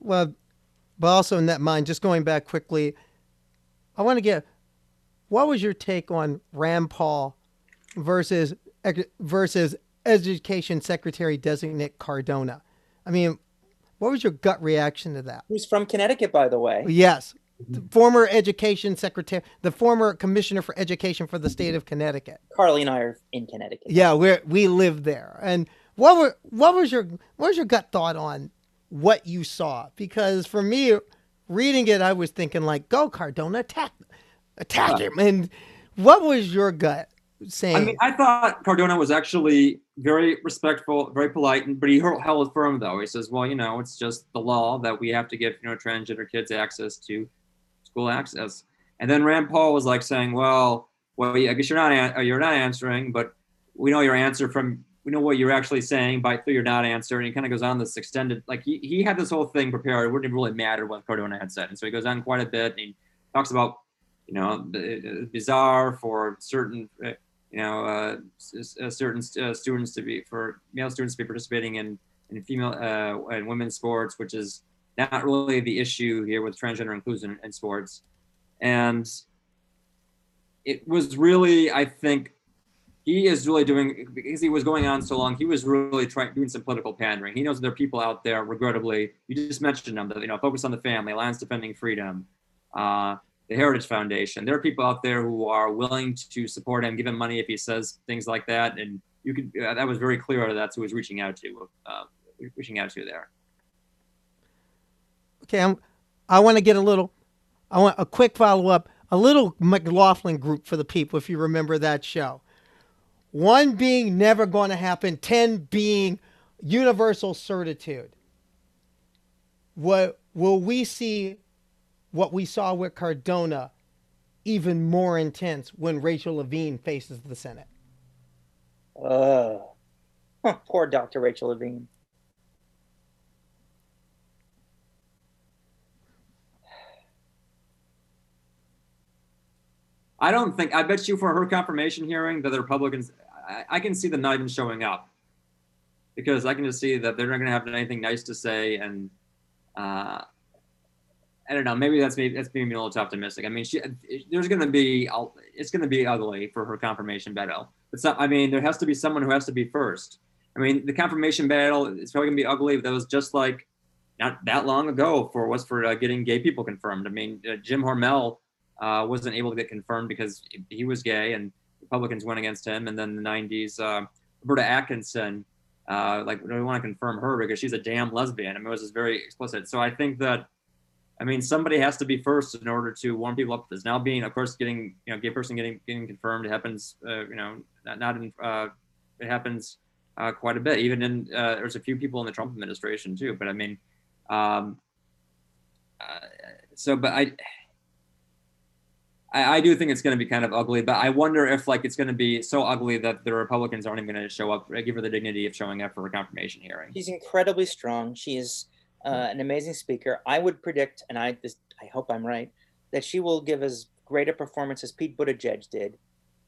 Well, but also in that mind, just going back quickly, I want to get what was your take on Rand Paul versus versus Education Secretary designate Cardona? I mean, what was your gut reaction to that? who's from Connecticut, by the way? Yes, the former Education Secretary, the former Commissioner for Education for the state of Connecticut. Carly and I are in Connecticut. Yeah, we we live there. And what were what was your what was your gut thought on what you saw? Because for me, reading it, I was thinking like, "Go Cardona, attack, attack him." And what was your gut saying? I mean, I thought Cardona was actually very respectful, very polite, and- but he held held firm though. He says, "Well, you know, it's just the law that we have to give you know transgender kids access to school access." And then Rand Paul was like saying, "Well, well, I guess you're not uh, you're not answering, but we know your answer from we know what you're actually saying by through your not answer." And he kind of goes on this extended, like he, he had this whole thing prepared. It wouldn't really matter what Cardona had said, and so he goes on quite a bit and he talks about you know bizarre for certain. Uh, you know, uh, uh, certain uh, students to be for male students to be participating in in female uh, and women's sports, which is not really the issue here with transgender inclusion in sports. And it was really, I think, he is really doing because he was going on so long. He was really trying doing some political pandering. He knows there are people out there, regrettably. You just mentioned them that you know focus on the family, Alliance Defending Freedom, uh, the Heritage Foundation. There are people out there who are willing to support him, give him money if he says things like that, and you could. Uh, that was very clear. That's who was reaching out to, uh, reaching out to there. Okay, I'm, I want to get a little. I want a quick follow up. A little McLaughlin group for the people, if you remember that show one being never going to happen, 10 being universal certitude. What will we see what we saw with Cardona even more intense when Rachel Levine faces the Senate? Oh, poor Dr. Rachel Levine. I don't think. I bet you for her confirmation hearing that the Republicans, I, I can see them not even showing up because I can just see that they're not going to have anything nice to say, and uh, I don't know. Maybe that's me. That's being a little too optimistic. I mean, she, there's going to be. It's going to be ugly for her confirmation battle. It's not. I mean, there has to be someone who has to be first. I mean, the confirmation battle is probably going to be ugly. That was just like not that long ago for was for uh, getting gay people confirmed. I mean, uh, Jim Hormel uh, wasn't able to get confirmed because he was gay and Republicans went against him. And then the 90s, uh, Roberta Achtenberg, uh, like, we want to confirm her because she's a damn lesbian. I mean, it was just very explicit. So I think that, I mean, somebody has to be first in order to warm people up. There's now being, of course, getting, you know, gay person getting getting confirmed. Happens, uh, you know, not, not in, uh, it happens uh, quite a bit. Even in, there's a few people in the Trump administration too. But I mean, um, so, but I, I, I do think it's going to be kind of ugly, but I wonder if like it's going to be so ugly that the Republicans aren't even going to show up, give her the dignity of showing up for a confirmation hearing. She's incredibly strong. She is uh, an amazing speaker. I would predict, and I this, I hope I'm right, that she will give as great a performance as Pete Buttigieg did,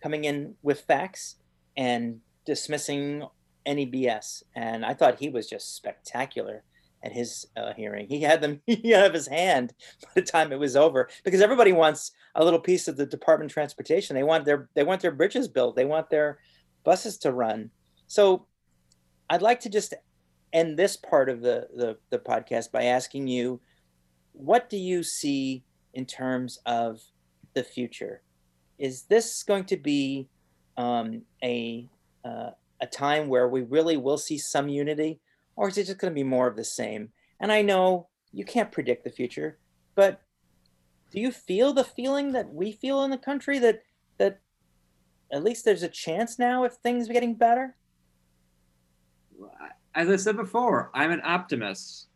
coming in with facts and dismissing any BS. And I thought he was just spectacular at his uh, hearing. He had them he had his hand by the time it was over because everybody wants a little piece of the Department of Transportation. They want their they want their bridges built. They want their buses to run. So I'd like to just end this part of the, the, the podcast by asking you, what do you see in terms of the future? Is this going to be um, a uh, a time where we really will see some unity? or is it just going to be more of the same? And I know you can't predict the future, but do you feel the feeling that we feel in the country that that at least there's a chance now if things are getting better? As I said before, I'm an optimist,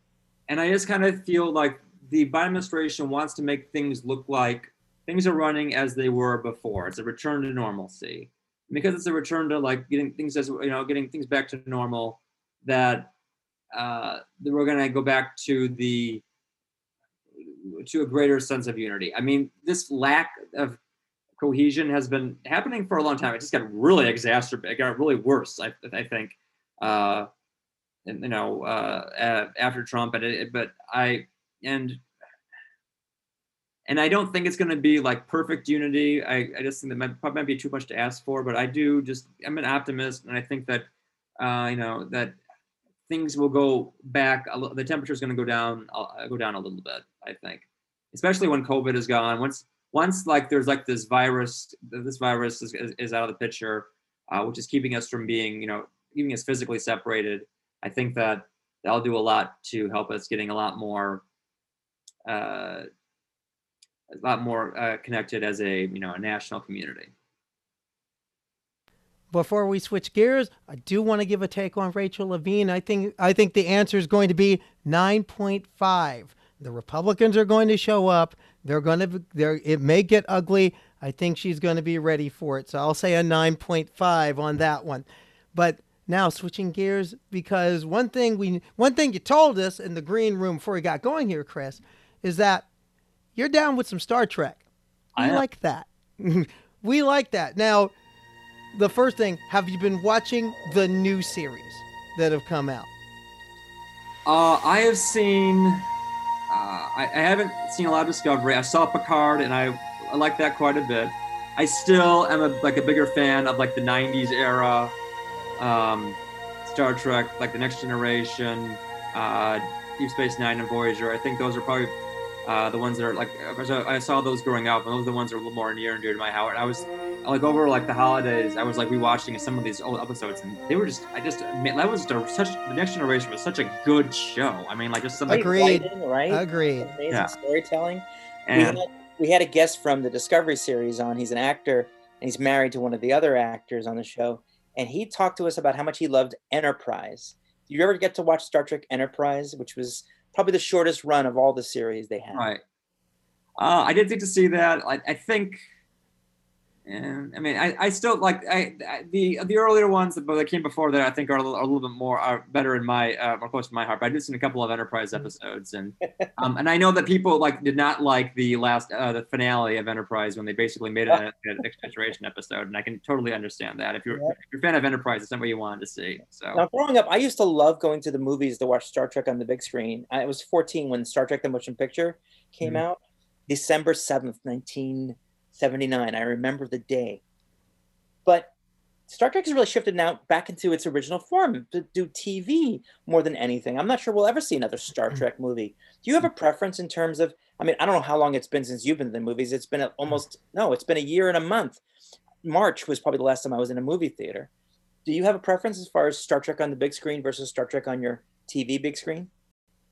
and I just kind of feel like the Biden administration wants to make things look like things are running as they were before. It's a return to normalcy. Because it's a return to like getting things as you know, getting things back to normal. That uh, we're going to go back to the to a greater sense of unity. I mean, this lack of cohesion has been happening for a long time. It just got really exacerbated. It got really worse. I, I think, uh, and, you know, uh, after Trump. It, but I and and I don't think it's going to be like perfect unity. I, I just think that might, probably might be too much to ask for. But I do just I'm an optimist, and I think that uh, you know that things will go back. The temperature is going to go down, uh, go down a little bit. I think, especially when COVID is gone. Once, once like there's like this virus, this virus is, is out of the picture, uh, which is keeping us from being, you know, keeping us physically separated. I think that that'll do a lot to help us getting a lot more, uh, a lot more uh, connected as a you know a national community before we switch gears, I do want to give a take on Rachel Levine. I think I think the answer is going to be 9.5. The Republicans are going to show up. They're going to they're it may get ugly. I think she's going to be ready for it. So I'll say a 9.5 on that one. But now switching gears because one thing we one thing you told us in the green room before we got going here, Chris, is that you're down with some Star Trek. I like that. we like that. Now, the first thing, have you been watching the new series that have come out? Uh, I have seen. Uh, I, I, haven't seen a lot of Discovery. I saw Picard, and I, I like that quite a bit. I still am a, like a bigger fan of like the '90s era, um, Star Trek, like the Next Generation, uh, Deep Space Nine, and Voyager. I think those are probably uh, the ones that are like I saw those growing up, and those are the ones that are a little more near and dear to my heart. I was like over like the holidays, I was like rewatching some of these old episodes, and they were just I just man, that was just a, such the Next Generation was such a good show. I mean, like just something Agreed. Writing, right? Agreed. Amazing Yeah. storytelling. We and had, we had a guest from the Discovery series on. He's an actor and he's married to one of the other actors on the show. And he talked to us about how much he loved Enterprise. Did you ever get to watch Star Trek Enterprise, which was probably the shortest run of all the series they had? right. Uh, I did get to see that. I, I think. And I mean, I, I still like I, I the the earlier ones that, that came before that. I think are a little, are a little bit more are better in my uh, more close to my heart. But I did see a couple of Enterprise episodes, and um, and I know that people like did not like the last uh, the finale of Enterprise when they basically made it an, next episode, and I can totally understand that. If you're Yeah. if you're a fan of Enterprise, it's not what you wanted to see. So Now, growing up, I used to love going to the movies to watch Star Trek on the big screen. I was 14 when Star Trek: The Motion Picture came Mhm. out, December 7th, 1979. I remember the day. But Star Trek has really shifted now back into its original form to do TV more than anything. I'm not sure we'll ever see another Star mm. Trek movie. Do you have a mm. preference in terms of? I mean, I don't know how long it's been since you've been to the movies. It's been mm. almost no, it's been a year and a month. March was probably the last time I was in a movie theater. Do you have a preference as far as Star Trek on the big screen versus Star Trek on your TV big screen?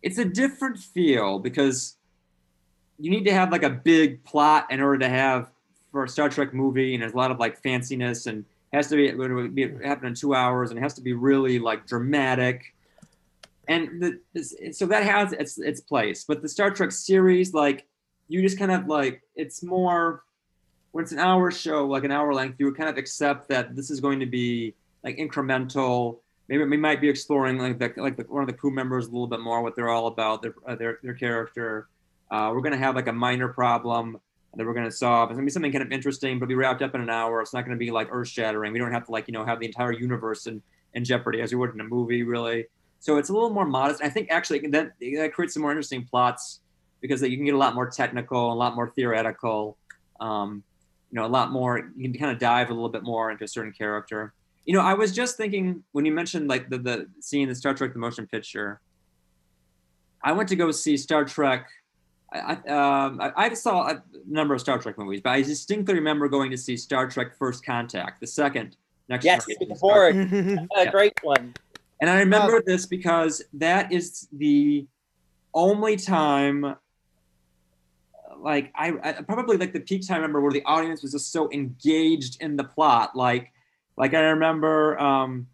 it's a different feel because you need to have like a big plot in order to have for a Star Trek movie, and there's a lot of like fanciness and has to be be happen in two hours, and it has to be really like dramatic. And the, so that has its its place, but the Star Trek series, like you just kind of like it's more when it's an hour show, like an hour length, you would kind of accept that this is going to be like incremental. Maybe we might be exploring like the, like the, one of the crew members a little bit more, what they're all about, their uh, their their character. Uh, we're gonna have like a minor problem that we're gonna solve. It's gonna be something kind of interesting, but be wrapped up in an hour. It's not gonna be like earth shattering. We don't have to like you know have the entire universe in in jeopardy as we would in a movie, really. So it's a little more modest. I think actually that that creates some more interesting plots because you can get a lot more technical, a lot more theoretical. Um, you know, a lot more. You can kind of dive a little bit more into a certain character. You know, I was just thinking when you mentioned like the the seeing the Star Trek the motion picture. I went to go see Star Trek. I, I, um, I I saw a number of Star Trek movies, but I distinctly remember going to see Star Trek First Contact, the second next year. Yes, generation with Star Borg. Mhm. A great one. and I remember this because that is the only time, like I, I probably like the peak time I remember where the audience was just so engaged in the plot. Like, like I remember, um,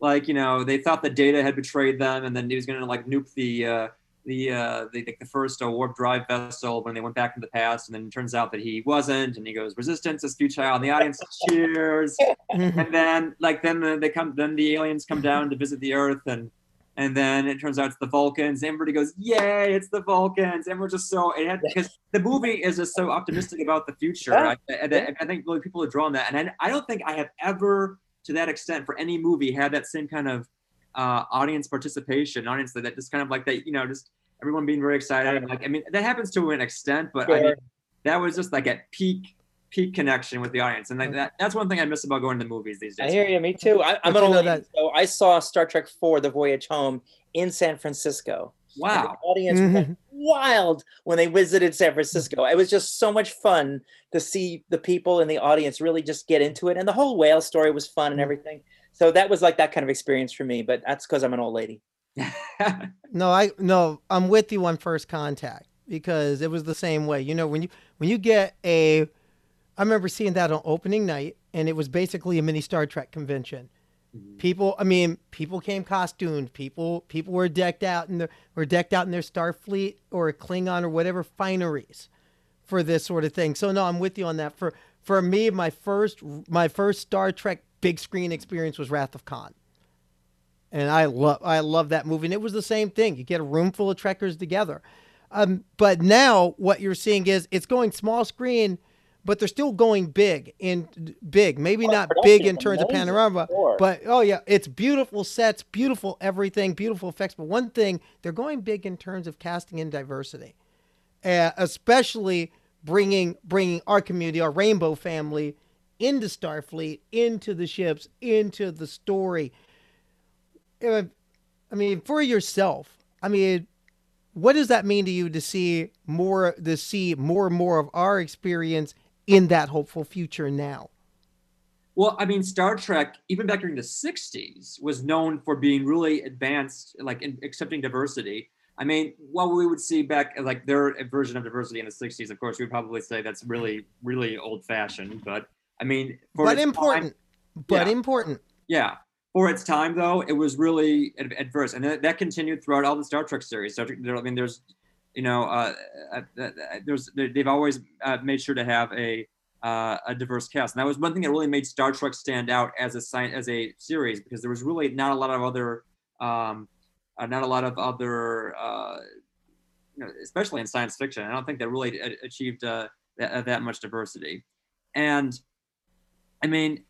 like you know, they thought the Data had betrayed them, and then he was going to like nuke the. Uh, the uh the, the first uh, warp drive vessel when they went back in the past and then it turns out that he wasn't and he goes resistance is futile. And the audience cheers. And then like then the, they come then the aliens come down to visit the earth and and then it turns out it's the vulcans. And everybody goes yay it's the vulcans. And we're just so it had because the movie is just so optimistic about the future. Yeah. I, I, I think really people are drawn that. And I, I don't think i have ever to that extent for any movie had that same kind of uh, audience participation audience that, that just kind of like that you know just everyone being very excited and like i mean that happens to an extent but i mean that was just like at peak peak connection with the audience and like that, that's one thing i miss about going to movies these days I hear you. Me too. I, I'm But an you old that- so I saw Star Trek Four: The Voyage Home in San Francisco. Wow the audience went wild when they visited San Francisco. It was just so much fun to see the people in the audience really just get into it, and the whole whale story was fun and Mhm. everything. So that was like that kind of experience for me. But that's because I'm an old lady. No, I no, I'm with you on first contact because it was the same way. You know, when you when you get a I remember seeing that on opening night and it was basically a mini Star Trek convention. Mhm. People, I mean, people came costumed. People people were decked out in their were decked out in their Starfleet or Klingon or whatever fineries for this sort of thing. So no, I'm with you on that. For for me, my first my first Star Trek big screen experience was Wrath of Khan and I love I love that movie. And it was the same thing. You get a room full of trekkers together. Um, but now what you're seeing is it's going small screen, but they're still going big in big. Maybe not big in terms of panorama, sure. but oh yeah, it's beautiful sets, beautiful everything, beautiful effects. But one thing, they're going big in terms of casting and diversity, uh, especially bringing bringing our community, our rainbow family, into Starfleet, into the ships, into the story. I mean, for yourself, I mean, what does that mean to you to see more to see more and more of our experience in that hopeful future now? Well, I mean, Star Trek, even back during the 60s, was known for being really advanced, like in accepting diversity. I mean, what we would see back, like their version of diversity in the 60s, of course, we'd probably say that's really, really old fashioned. But I mean, but important. Time, but yeah, important. Yeah. For its time, though, it was really adverse. And that continued throughout all the Star Trek series. Star Trek, I mean, there's, you know, uh, uh, uh there's, they've always uh, made sure to have a, uh, a diverse cast. And that was one thing that really made Star Trek stand out as a as a series because there was really not a lot of other, um, uh, not a lot of other, uh, you know, especially in science fiction. I don't think that really achieved uh, that, that much diversity. And I mean,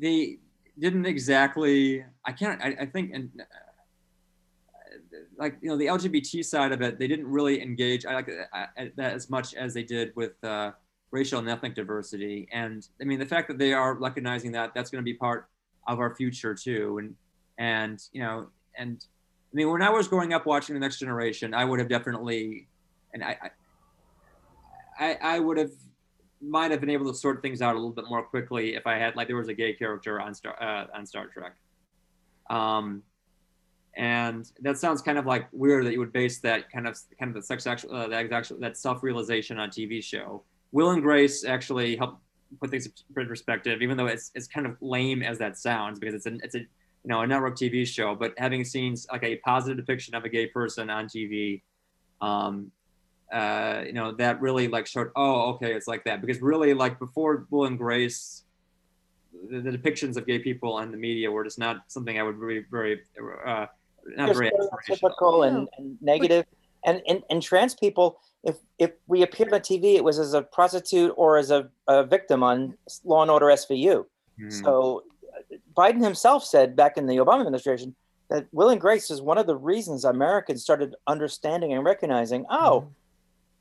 they didn't exactly. I can't. I, I think and uh, like you know the LGBT side of it, they didn't really engage I like uh, uh, that as much as they did with uh, racial and ethnic diversity. And I mean the fact that they are recognizing that that's going to be part of our future too. And and you know and I mean when I was growing up watching the Next Generation, I would have definitely and I I, I would have might have been able to sort things out a little bit more quickly if I had like there was a gay character on Star uh, on Star Trek. Um, and that sounds kind of like weird that you would base that kind of kind of the sex actual uh, that actual that self realization on a TV show. Will and Grace actually help put things in perspective, even though it's it's kind of lame as that sounds because it's a it's a you know a network TV show. But having seen like a positive depiction of a gay person on TV, um, uh, you know that really like showed oh okay it's like that because really like before Will and Grace. The, the depictions of gay people in the media were just not something I would be very uh, not very typical and, and negative. And, and and trans people, if if we appeared on TV, it was as a prostitute or as a, a victim on Law and Order SVU. Mm. So Biden himself said back in the Obama administration that Will and Grace is one of the reasons Americans started understanding and recognizing, oh, mm.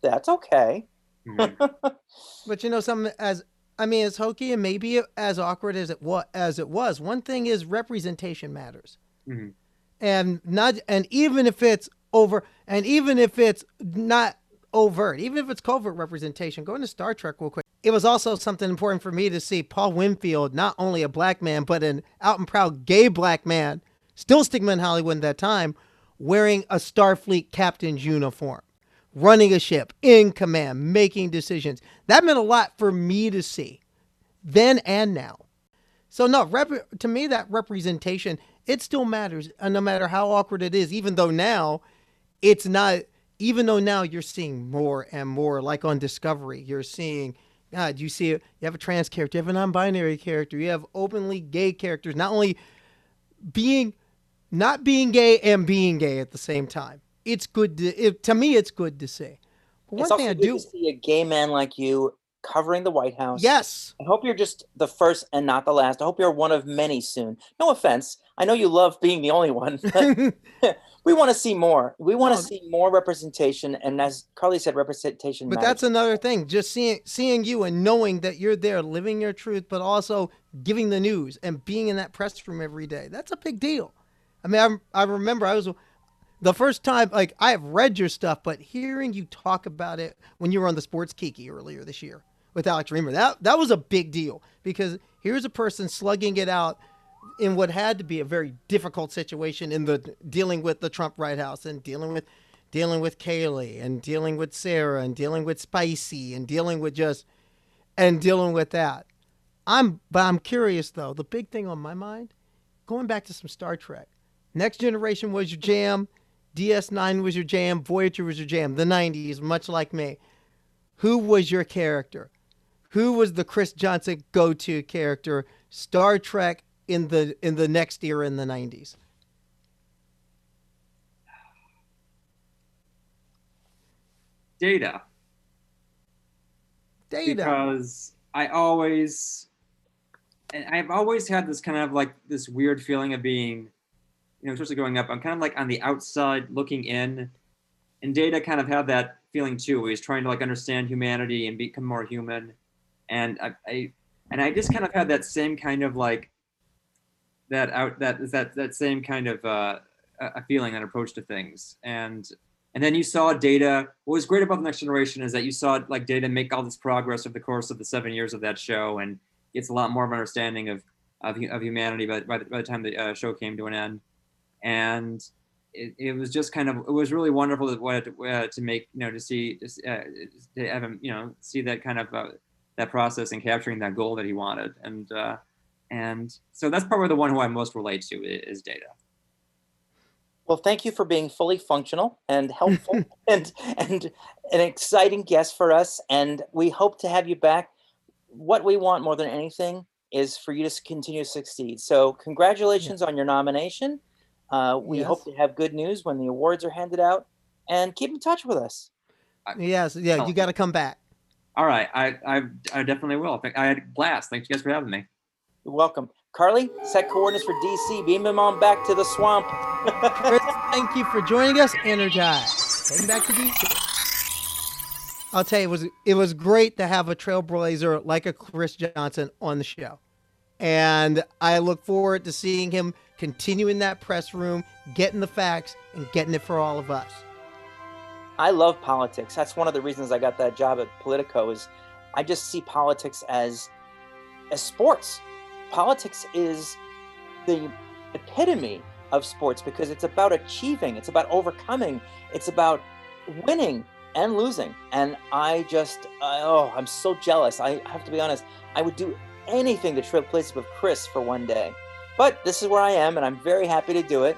That's okay. Mm. but you know, something as I mean, as hokey and maybe as awkward as it was, as it was, one thing is representation matters. Mm-hmm and not and even if it's over and even if it's not overt, even if it's covert representation, going to Star Trek real quick. It was also something important for me to see Paul Winfield, not only a black man, but an out and proud gay black man, still stigma in Hollywood at that time, wearing a Starfleet captain's uniform, running a ship, in command, making decisions. That meant a lot for me to see then and now. So no, rep- to me that representation it still matters, and no matter how awkward it is. Even though now, it's not. Even though now you're seeing more and more, like on Discovery, you're seeing. God, you see, you have a trans character, you have a non-binary character, you have openly gay characters. Not only being, not being gay and being gay at the same time. It's good to. It, to me, it's good to see. But one thing I do see a gay man like you covering the White House. Yes. I hope you're just the first and not the last. I hope you're one of many soon. No offense. I know you love being the only one, but we want to see more. We want to see more representation. And as Carly said, representation. But matters. that's another thing. Just seeing seeing you and knowing that you're there, living your truth, but also giving the news and being in that press room every day. That's a big deal. I mean, I, I remember I was the first time like I have read your stuff, but hearing you talk about it when you were on the Sports Kiki earlier this year with Alex Reimer. That that was a big deal because here's a person slugging it out in what had to be a very difficult situation in the dealing with the Trump White House and dealing with dealing with Kayleigh and dealing with Sarah and dealing with Spicy and dealing with just and dealing with that. I'm but I'm curious though. The big thing on my mind, going back to some Star Trek. Next Generation was your jam. DS9 was your jam. Voyager was your jam. The 90s, much like me. Who was your character? who was the Chris Johnson go-to character Star Trek in the in the next era in the 90s? Data. Data. Because I always and I've always had this kind of like this weird feeling of being, you know, especially growing up, I'm kind of like on the outside looking in. And Data kind of had that feeling too. He was trying to like understand humanity and become more human, and I, I and I just kind of had that same kind of like that out that that that same kind of uh, a feeling and approach to things. And and then you saw data what was great about the next generation is that you saw like data make all this progress over the course of the seven years of that show and gets a lot more of an understanding of of, of humanity by, by, the, by the time the uh, show came to an end and it, it was just kind of it was really wonderful to, uh, to make you know to see to, uh, to have him you know see that kind of uh, that process and capturing that goal that he wanted and uh, and so that's probably the one who I most relate to is data. Well, thank you for being fully functional and helpful and and an exciting guest for us. And we hope to have you back. What we want more than anything is for you to continue to succeed. So, congratulations yeah. on your nomination. Uh, we yes. hope to have good news when the awards are handed out, and keep in touch with us. Yes, yeah, you got to come back. All right, I, I I definitely will. I had a blast. Thanks you guys for having me. You're welcome. Carly, set coordinates for DC. Beam them on back to the swamp. Chris, thank you for joining us. Energize. Heading back to DC. I'll tell you, it was it was great to have a trailblazer like a Chris Johnson on the show, and I look forward to seeing him continue in that press room, getting the facts, and getting it for all of us. I love politics. That's one of the reasons I got that job at Politico. Is I just see politics as as sports politics is the epitome of sports because it's about achieving, it's about overcoming, it's about winning and losing. And I just, oh, I'm so jealous. I have to be honest. I would do anything to trade places with Chris for one day. But this is where I am, and I'm very happy to do it.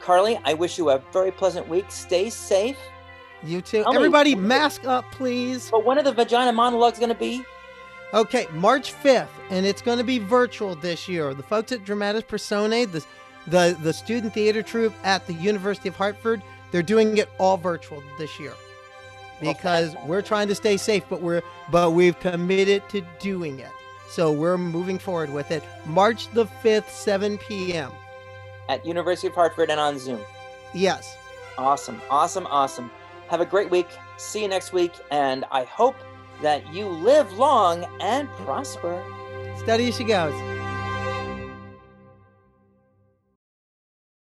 Carly, I wish you a very pleasant week. Stay safe. You too. Tell Everybody, me, mask up, please. But when are the vagina monologues going to be? Okay, March 5th, and it's going to be virtual this year. The folks at Dramatis Personae, the, the, the student theater troupe at the University of Hartford, they're doing it all virtual this year because okay. we're trying to stay safe, but we're but we've committed to doing it. So we're moving forward with it. March the 5th, 7 p.m. At University of Hartford and on Zoom. Yes. Awesome, awesome, awesome. Have a great week. See you next week, and I hope that you live long and prosper. Steady as she goes.